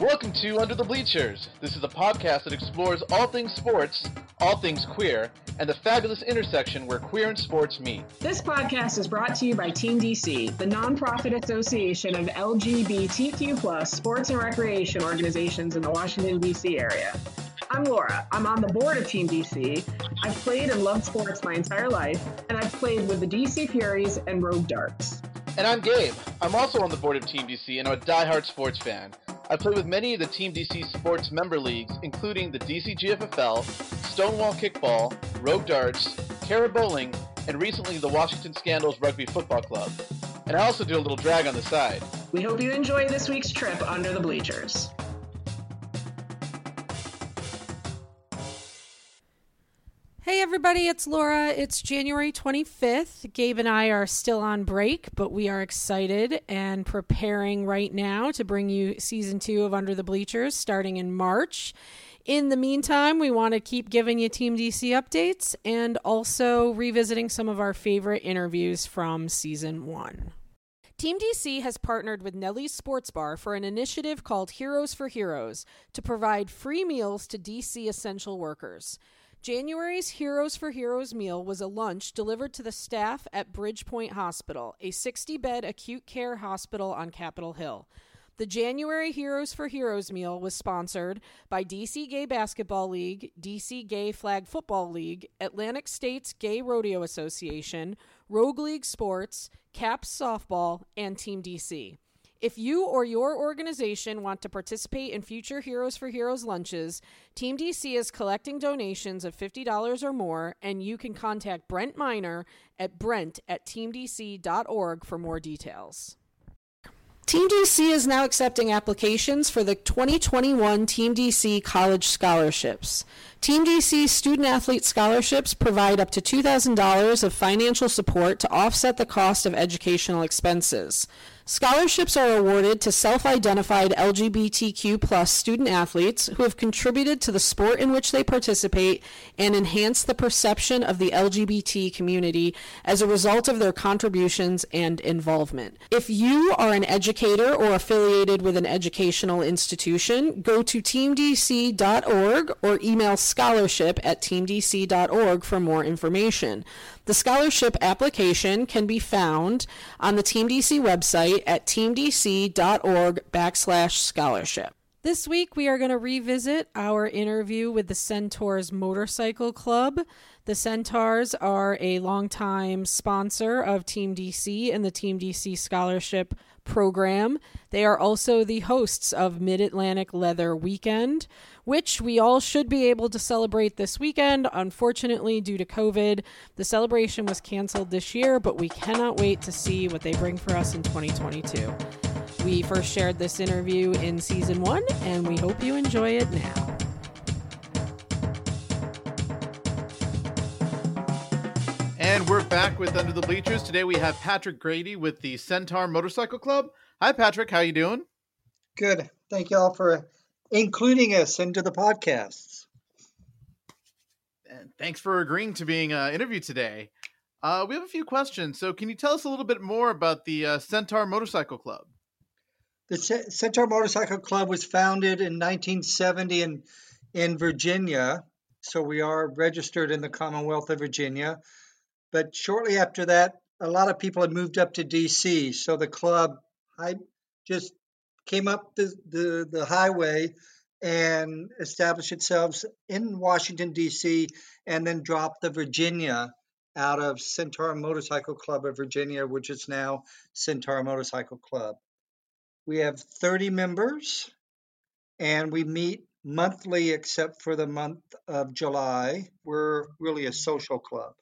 Welcome to Under the Bleachers. This is a podcast that explores all things sports, all things queer, and the fabulous intersection where queer and sports meet. This podcast is brought to you by Team DC, the nonprofit association of LGBTQ plus sports and recreation organizations in the Washington, D.C. area. I'm Laura. I'm on the board of Team DC. I've played and loved sports my entire life, and I've played with the DC Furies and Rogue Darts. And I'm Gabe. I'm also on the board of Team DC, and I'm a die-hard sports fan. I play with many of the Team DC sports member leagues, including the DC GFFL, Stonewall Kickball, Rogue Darts, Cara Bowling, and recently the Washington Scandals Rugby Football Club. And I also do a little drag on the side. We hope you enjoy this week's trip under the bleachers. Everybody, it's Laura. It's January 25th. Gabe and I are still on break, but we are excited and preparing right now to bring you season two of Under the Bleachers starting in March. In the meantime, we want to keep giving you Team DC updates and also revisiting some of our favorite interviews from season one. Team DC has partnered with Nellie's Sports Bar for an initiative called Heroes for Heroes to provide free meals to DC essential workers. January's Heroes for Heroes meal was a lunch delivered to the staff at Bridgepoint Hospital, a 60 bed acute care hospital on Capitol Hill. The January Heroes for Heroes meal was sponsored by DC Gay Basketball League, DC Gay Flag Football League, Atlantic States Gay Rodeo Association, Rogue League Sports, CAPS Softball, and Team DC. If you or your organization want to participate in future Heroes for Heroes lunches, Team DC is collecting donations of $50 or more, and you can contact Brent Miner at brent at teamdc.org for more details. Team DC is now accepting applications for the 2021 Team DC College Scholarships. Team DC student athlete scholarships provide up to $2,000 of financial support to offset the cost of educational expenses. Scholarships are awarded to self-identified LGBTQ plus student athletes who have contributed to the sport in which they participate and enhance the perception of the LGBT community as a result of their contributions and involvement. If you are an educator or affiliated with an educational institution, go to teamdc.org or email scholarship at teamdc.org for more information. The scholarship application can be found on the Team DC website at teamdc.org backslash scholarship. This week, we are going to revisit our interview with the Centaurs Motorcycle Club. The Centaurs are a longtime sponsor of Team DC and the Team DC Scholarship Program. They are also the hosts of Mid Atlantic Leather Weekend, which we all should be able to celebrate this weekend. Unfortunately, due to COVID, the celebration was canceled this year, but we cannot wait to see what they bring for us in 2022. We first shared this interview in season one, and we hope you enjoy it now. And we're back with Under the Bleachers. Today we have Patrick Grady with the Centaur Motorcycle Club. Hi, Patrick. How you doing? Good. Thank you all for including us into the podcasts. And thanks for agreeing to being uh, interviewed today. Uh, we have a few questions. So, can you tell us a little bit more about the uh, Centaur Motorcycle Club? The C- Centaur Motorcycle Club was founded in 1970 in, in Virginia. So, we are registered in the Commonwealth of Virginia. But shortly after that, a lot of people had moved up to DC. So, the club I just came up the, the, the highway and established itself in Washington, D.C., and then dropped the Virginia out of Centaur Motorcycle Club of Virginia, which is now Centaur Motorcycle Club. We have 30 members and we meet monthly except for the month of July. We're really a social club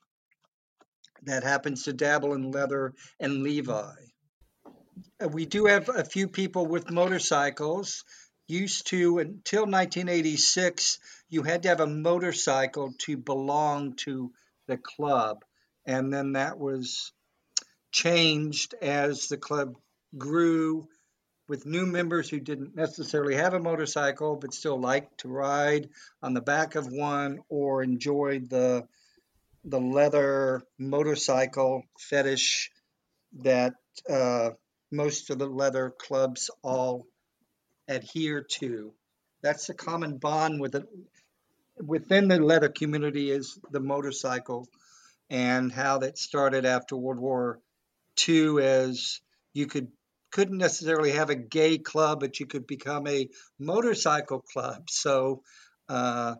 that happens to dabble in leather and Levi. Uh, we do have a few people with motorcycles. Used to until 1986, you had to have a motorcycle to belong to the club, and then that was changed as the club grew with new members who didn't necessarily have a motorcycle but still liked to ride on the back of one or enjoyed the the leather motorcycle fetish that uh, most of the leather clubs all adhere to. That's the common bond with it within the leather community is the motorcycle and how that started after World War II as you could couldn't necessarily have a gay club, but you could become a motorcycle club. So uh,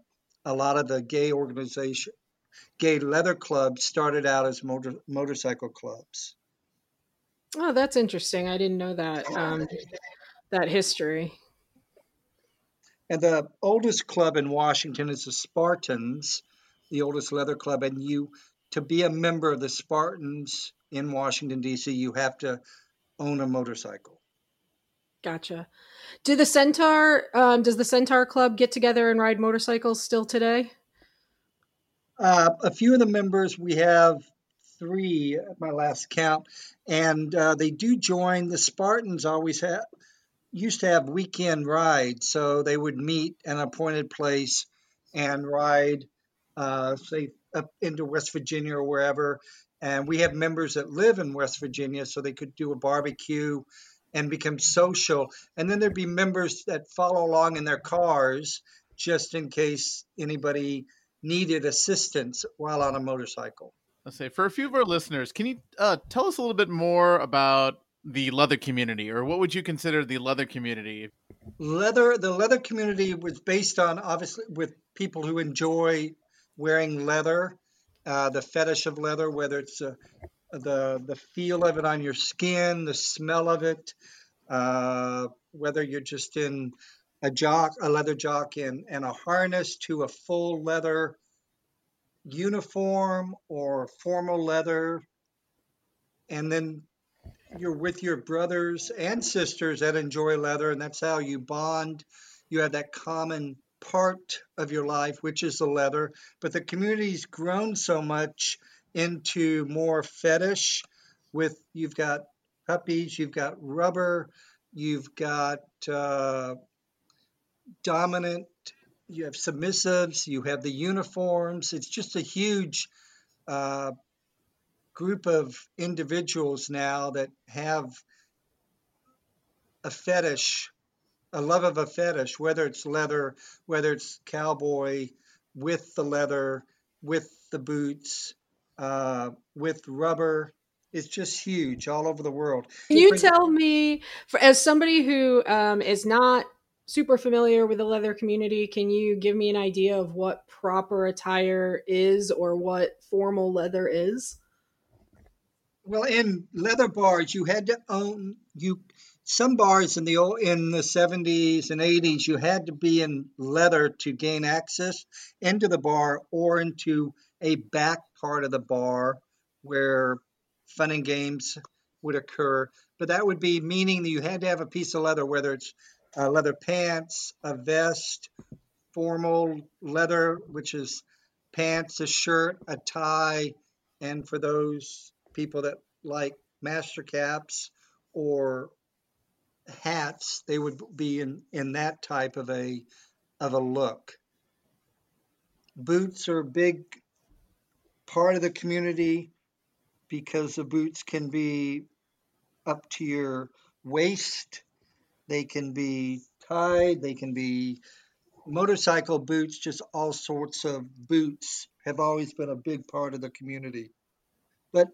a lot of the gay organization, gay leather clubs started out as motor, motorcycle clubs. Oh, that's interesting. I didn't know that um, that history. And the oldest club in Washington is the Spartans, the oldest leather club. And you, to be a member of the Spartans in Washington D.C., you have to own a motorcycle. Gotcha. Do the Centaur? Um, does the Centaur Club get together and ride motorcycles still today? Uh, a few of the members we have three at my last count, and uh, they do join. The Spartans always have used to have weekend rides, so they would meet an appointed place and ride, uh, say, up into West Virginia or wherever. And we have members that live in West Virginia, so they could do a barbecue and become social. And then there'd be members that follow along in their cars just in case anybody needed assistance while on a motorcycle. Let's say for a few of our listeners, can you uh, tell us a little bit more about the leather community, or what would you consider the leather community? Leather, the leather community was based on obviously with people who enjoy wearing leather, uh, the fetish of leather, whether it's uh, the the feel of it on your skin, the smell of it, uh, whether you're just in a jock, a leather jock, and, and a harness to a full leather uniform or formal leather, and then you're with your brothers and sisters that enjoy leather, and that's how you bond. You have that common part of your life, which is the leather. But the community's grown so much into more fetish. With you've got puppies, you've got rubber, you've got uh, dominant, you have submissives, you have the uniforms. It's just a huge uh, group of individuals now that have a fetish, a love of a fetish, whether it's leather, whether it's cowboy, with the leather, with the boots, uh, with rubber. It's just huge all over the world. Can you tell me, for, as somebody who um, is not super familiar with the leather community, can you give me an idea of what proper attire is or what formal leather is? Well, in leather bars, you had to own you. Some bars in the old, in the 70s and 80s, you had to be in leather to gain access into the bar or into a back part of the bar where fun and games would occur. But that would be meaning that you had to have a piece of leather, whether it's uh, leather pants, a vest, formal leather, which is pants, a shirt, a tie, and for those people that like master caps or hats, they would be in, in that type of a of a look. Boots are a big part of the community because the boots can be up to your waist. They can be tied. They can be motorcycle boots, just all sorts of boots have always been a big part of the community. But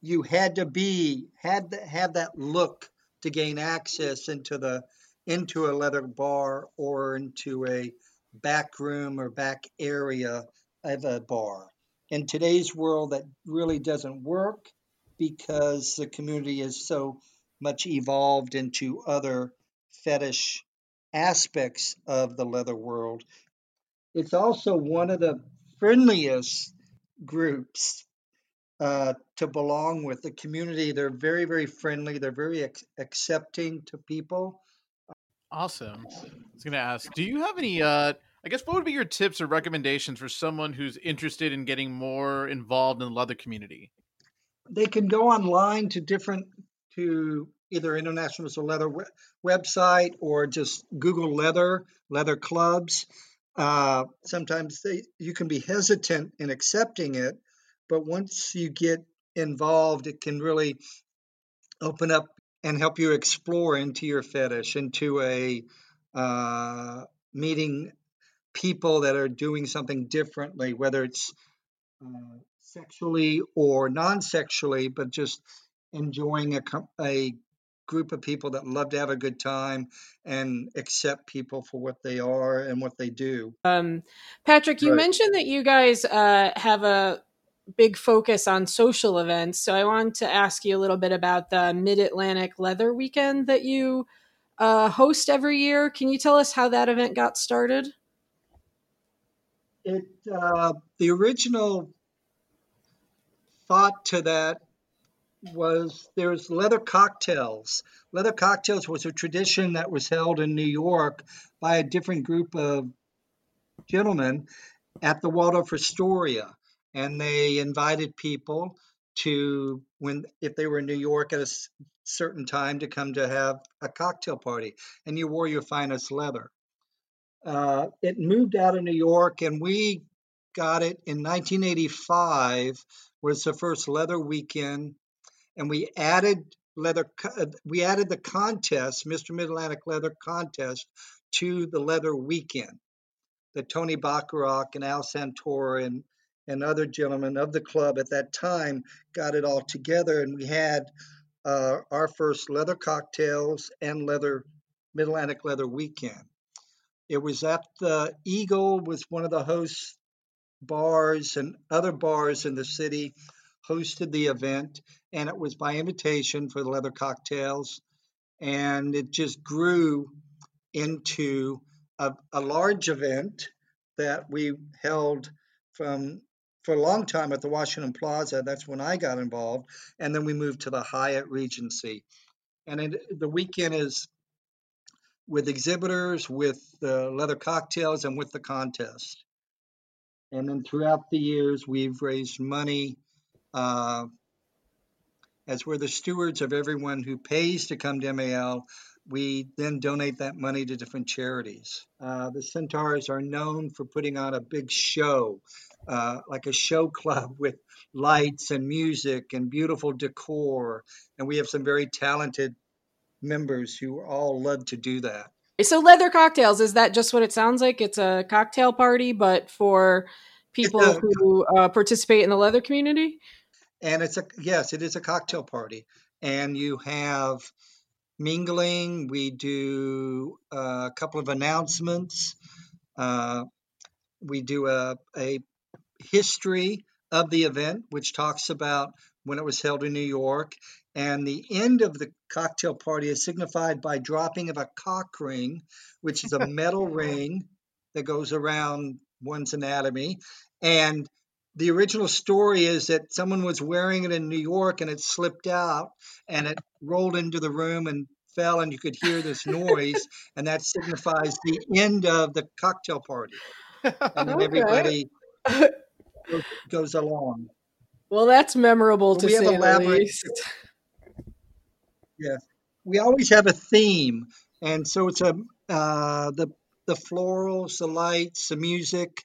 you had to be had to have that look to gain access into the into a leather bar or into a back room or back area of a bar. In today's world, that really doesn't work because the community is so much evolved into other fetish aspects of the leather world. It's also one of the friendliest groups uh, to belong with the community. They're very, very friendly. They're very ex- accepting to people. Awesome. I was going to ask, do you have any? Uh, I guess what would be your tips or recommendations for someone who's interested in getting more involved in the leather community? They can go online to different to either International Leather we- website or just Google leather leather clubs. Uh, sometimes they, you can be hesitant in accepting it but once you get involved, it can really open up and help you explore into your fetish, into a uh, meeting people that are doing something differently, whether it's uh, sexually or non-sexually, but just enjoying a, a group of people that love to have a good time and accept people for what they are and what they do. Um, Patrick, you right. mentioned that you guys uh, have a big focus on social events. So I wanted to ask you a little bit about the Mid Atlantic Leather Weekend that you uh, host every year. Can you tell us how that event got started? It uh, the original thought to that was there's leather cocktails. Leather cocktails was a tradition that was held in New York by a different group of gentlemen at the Waldorf Astoria, and they invited people to when if they were in New York at a certain time to come to have a cocktail party, and you wore your finest leather. Uh, it moved out of New York, and we got it in 1985. Was the first leather weekend and we added leather uh, we added the contest mr mid-atlantic leather contest to the leather weekend that tony bacharach and al santora and and other gentlemen of the club at that time got it all together and we had uh, our first leather cocktails and leather mid-atlantic leather weekend. It was at the eagle was one of the host bars and other bars in the city hosted the event, and it was by invitation for the leather cocktails. And it just grew into a, a large event that we held from for a long time at the Washington Plaza. That's when I got involved, and then we moved to the Hyatt Regency. And it, the weekend is with exhibitors, with the leather cocktails, and with the contest. And then throughout the years, we've raised money uh, as we're the stewards of everyone who pays to come to MAL, we then donate that money to different charities. Uh, the Centaurs are known for putting on a big show, uh, like a show club with lights and music and beautiful decor. And we have some very talented members who all love to do that. So, leather cocktails, is that just what it sounds like? It's a cocktail party, but for people a, who uh, participate in the leather community? And it's a yes, it is a cocktail party, and you have mingling. We do a couple of announcements. Uh, we do a, a history of the event, which talks about when it was held in New York. And the end of the cocktail party is signified by dropping of a cock ring, which is a metal ring that goes around one's anatomy. And the original story is that someone was wearing it in New York and it slipped out and it rolled into the room and fell and you could hear this noise and that signifies the end of the cocktail party. And then okay. everybody goes, goes, along. Well that's memorable to we say the least. Yes. We always have a theme. And so it's a uh, the the florals the lights the music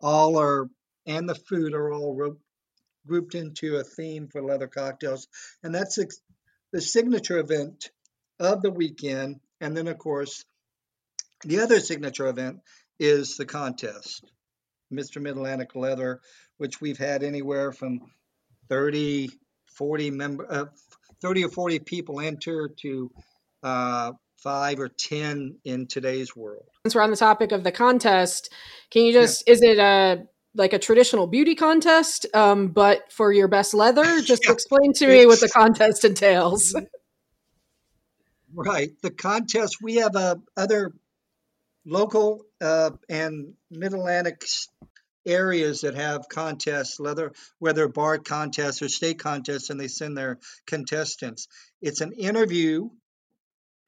all are and the food are all ro- grouped into a theme for leather cocktails. And that's ex- the signature event of the weekend. And then, of course, the other signature event is the contest, Mr. Mid Atlantic Leather, which we've had anywhere from 30, 40 member, uh, 30 or 40 people enter to uh, five or 10 in today's world. Since we're on the topic of the contest, can you just, yeah. is it a like a traditional beauty contest, um, but for your best leather. Just yeah. explain to me what the contest entails. Right, the contest we have uh, other local uh, and Mid Atlantic areas that have contests, whether whether bar contests or state contests, and they send their contestants. It's an interview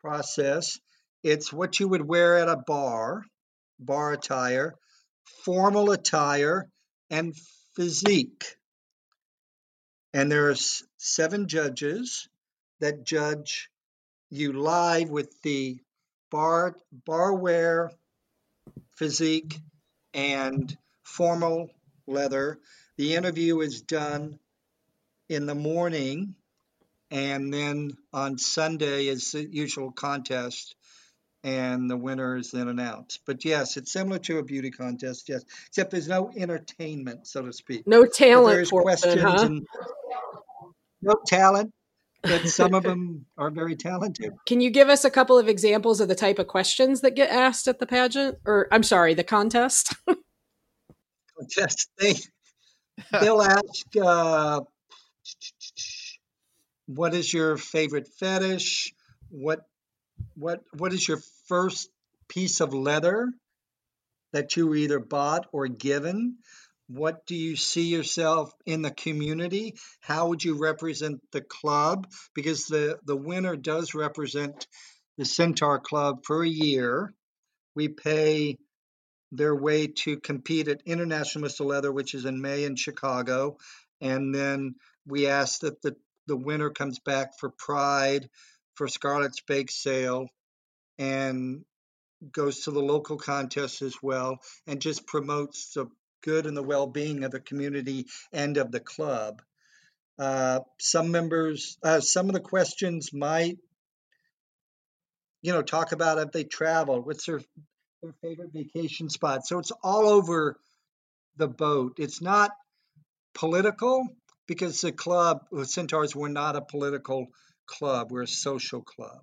process. It's what you would wear at a bar, bar attire formal attire, and physique. And there's seven judges that judge you live with the bar barware, physique, and formal leather. The interview is done in the morning, and then on Sunday is the usual contest and the winner is then announced. But yes, it's similar to a beauty contest, yes, except there's no entertainment, so to speak. No talent There's questions huh? and no talent, but some of them are very talented. Can you give us a couple of examples of the type of questions that get asked at the pageant? Or I'm sorry, the contest? Just they they'll ask, uh, what is your favorite fetish? What what what is your first piece of leather that you either bought or given? What do you see yourself in the community? How would you represent the club? Because the, the winner does represent the Centaur Club for a year. We pay their way to compete at International Mr. Leather, which is in May in Chicago. And then we ask that the, the winner comes back for Pride, for Scarlett's Bake Sale, and goes to the local contests as well, and just promotes the good and the well-being of the community and of the club. Uh, some members, uh, some of the questions might, you know, talk about if they traveled, what's their their favorite vacation spot. So it's all over the boat. It's not political because the club, the Centaurs, were not a political club. We're a social club.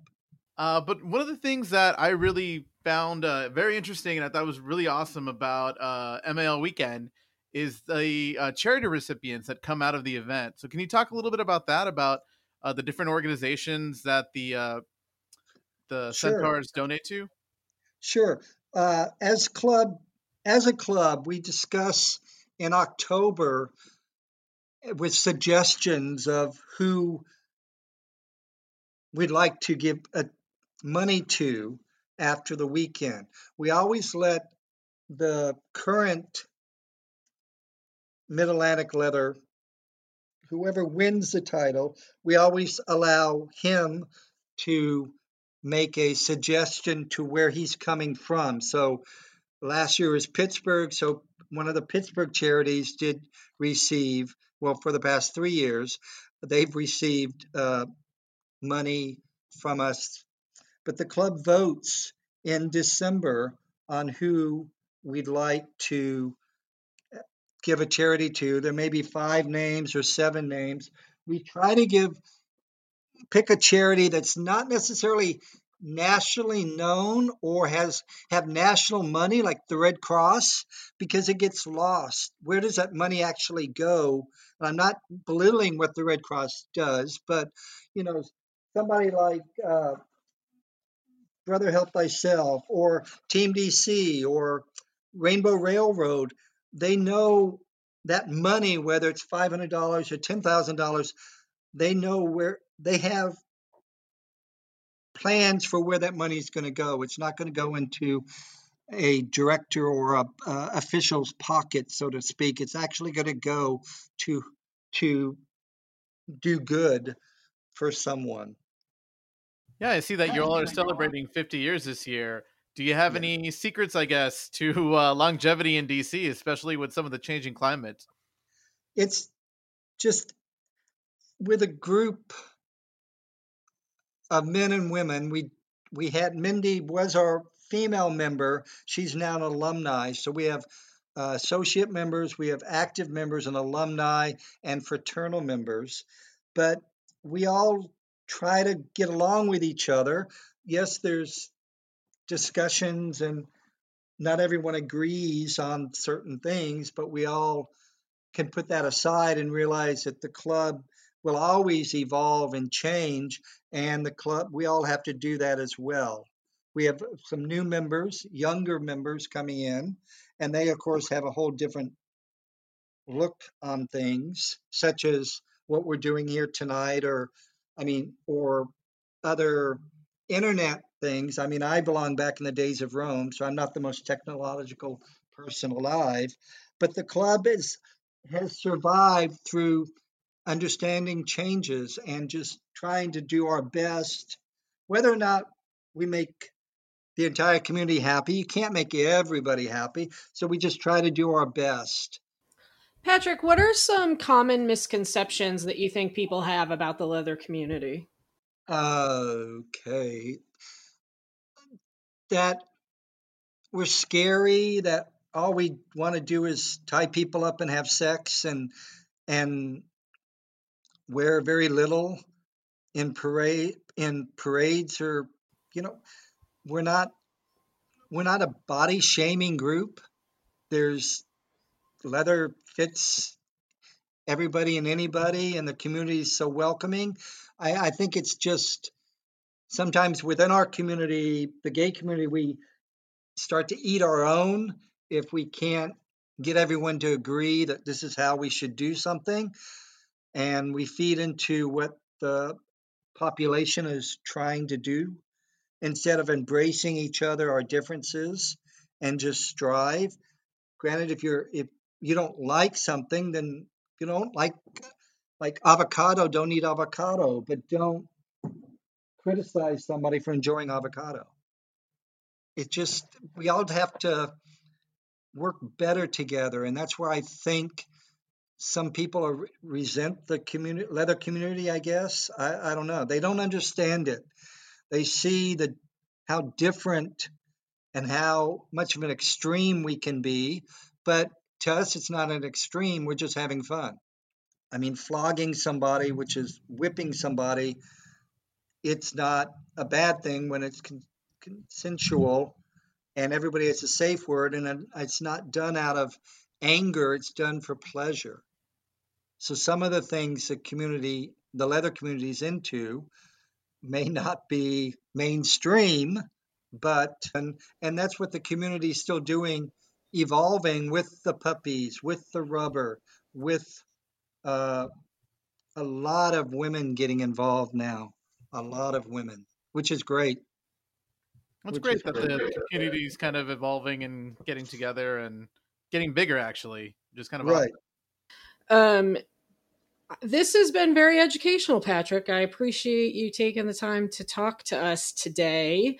Uh, but one of the things that I really found uh, very interesting and I thought was really awesome about uh, MAL Weekend is the uh, charity recipients that come out of the event. So, can you talk a little bit about that? About uh, the different organizations that the uh, the Sure. Centaurs donate to? Sure. Uh, as club, as a club, we discuss in October with suggestions of who we'd like to give uh, money to after the weekend. We always let the current Mid Atlantic Leather, whoever wins the title, we always allow him to make a suggestion to where he's coming from. So last year was Pittsburgh. So one of the Pittsburgh charities did receive, well, for the past three years, they've received uh, money from us. But the club votes in December on who we'd like to uh, give a charity to. There may be five names or seven names. We try to give pick a charity that's not necessarily nationally known or has have national money like the Red Cross because it gets lost. Where does that money actually go? And I'm not belittling what the Red Cross does, but you know, somebody like uh, Brother Help Thyself or Team DC or Rainbow Railroad, they know that money, whether it's five hundred dollars or ten thousand dollars, they know where they have plans for where that money is going to go. It's not going to go into a director or a official's pocket, so to speak. It's actually going to go to to do good for someone. Yeah, I see that you all are celebrating 50 years this year. Do you have Yeah. any secrets, I guess, to uh, longevity in DC, especially with some of the changing climate? It's just with a group of men and women. We we had Mindy was our female member. She's now an alumni. So we have uh, associate members, we have active members and alumni and fraternal members. But we all try to get along with each other. Yes, there's discussions and not everyone agrees on certain things, but we all can put that aside and realize that the club will always evolve and change and the club we all have to do that as well we have some new members younger members coming in and they of course have a whole different look on things such as what we're doing here tonight or i mean or other internet things. I mean i belong back in the days of rome so i'm not the most technological person alive but the club is has survived through understanding changes and just trying to do our best. Whether or not we make the entire community happy you can't make everybody happy so we just try to do our best Patrick, what are some common misconceptions that you think people have about the leather community? okay that we're scary, that all we want to do is tie people up and have sex and and wear very little in parade in parades or you know we're not we're not a body shaming group there's leather fits everybody and anybody and the community is so welcoming. I, I think it's just sometimes within our community the gay community we start to eat our own if we can't get everyone to agree that this is how we should do something. And we feed into what the population is trying to do. Instead of embracing each other our differences and just strive. Granted if you're if you don't like something then you don't like like avocado don't eat avocado but don't criticize somebody for enjoying avocado. It just we all have to work better together and that's where i think some people are, resent the community leather community i guess. I, I don't know. They don't understand it. They see the how different and how much of an extreme we can be but to us it's not an extreme we're just having fun. I mean flogging somebody which is whipping somebody it's not a bad thing when it's con- consensual and everybody has a safe word and it's not done out of anger it's done for pleasure. So some of the things the community, the leather community is into, may not be mainstream, but and and that's what the community is still doing, evolving with the puppies, with the rubber, with uh, a lot of women getting involved now, a lot of women, which is great. It's great that great. the community is kind of evolving and getting together and getting bigger. Actually, just kind of right. Awesome. Um, this has been very educational, Patrick. I appreciate you taking the time to talk to us today.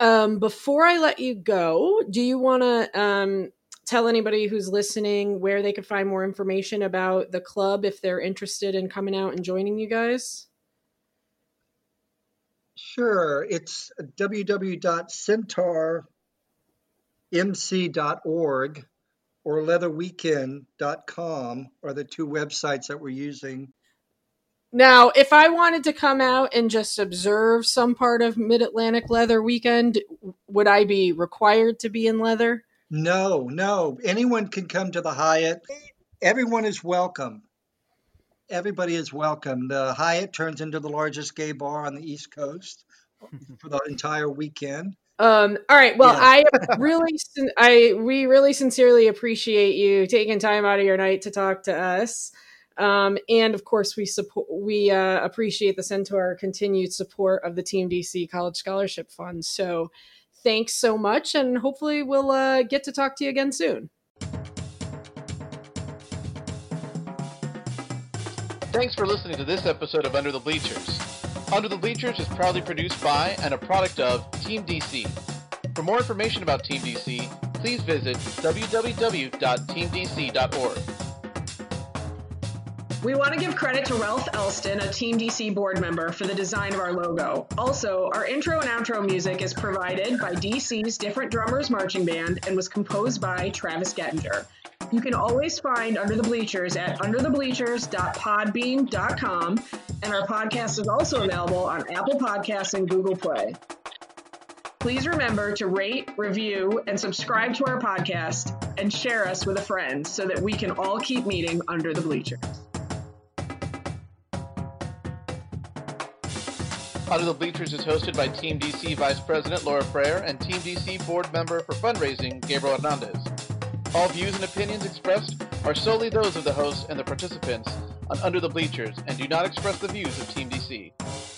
Um, before I let you go, do you want to um, tell anybody who's listening where they can find more information about the club if they're interested in coming out and joining you guys? Sure. It's www.centaurmc.org or leatherweekend.com are the two websites that we're using. Now, if I wanted to come out and just observe some part of Mid Atlantic Leather Weekend, would I be required to be in leather? No, no. Anyone can come to the Hyatt. Everyone is welcome. Everybody is welcome. The Hyatt turns into the largest gay bar on the East Coast for the entire weekend. Um, all right. Well, yeah. I really, I we really sincerely appreciate you taking time out of your night to talk to us. Um, and of course, we support we uh, appreciate the Centaur continued support of the Team DC College Scholarship Fund. So, thanks so much, and hopefully, we'll uh, get to talk to you again soon. Thanks for listening to this episode of Under the Bleachers. Under the Bleachers is proudly produced by and a product of Team DC. For more information about Team DC, please visit www.teamdc.org. We want to give credit to Ralph Elston, a Team DC board member, for the design of our logo. Also, our intro and outro music is provided by DC's Different Drummers Marching Band and was composed by Travis Gettinger. You can always find Under the Bleachers at underthebleachers.podbean.com, and our podcast is also available on Apple Podcasts and Google Play. Please remember to rate, review, and subscribe to our podcast and share us with a friend so that we can all keep meeting under the bleachers. Under the Bleachers is hosted by Team DC Vice President Laura Frere and Team DC Board Member for Fundraising Gabriel Hernandez. All views and opinions expressed are solely those of the host and the participants on Under the Bleachers and do not express the views of Team DC.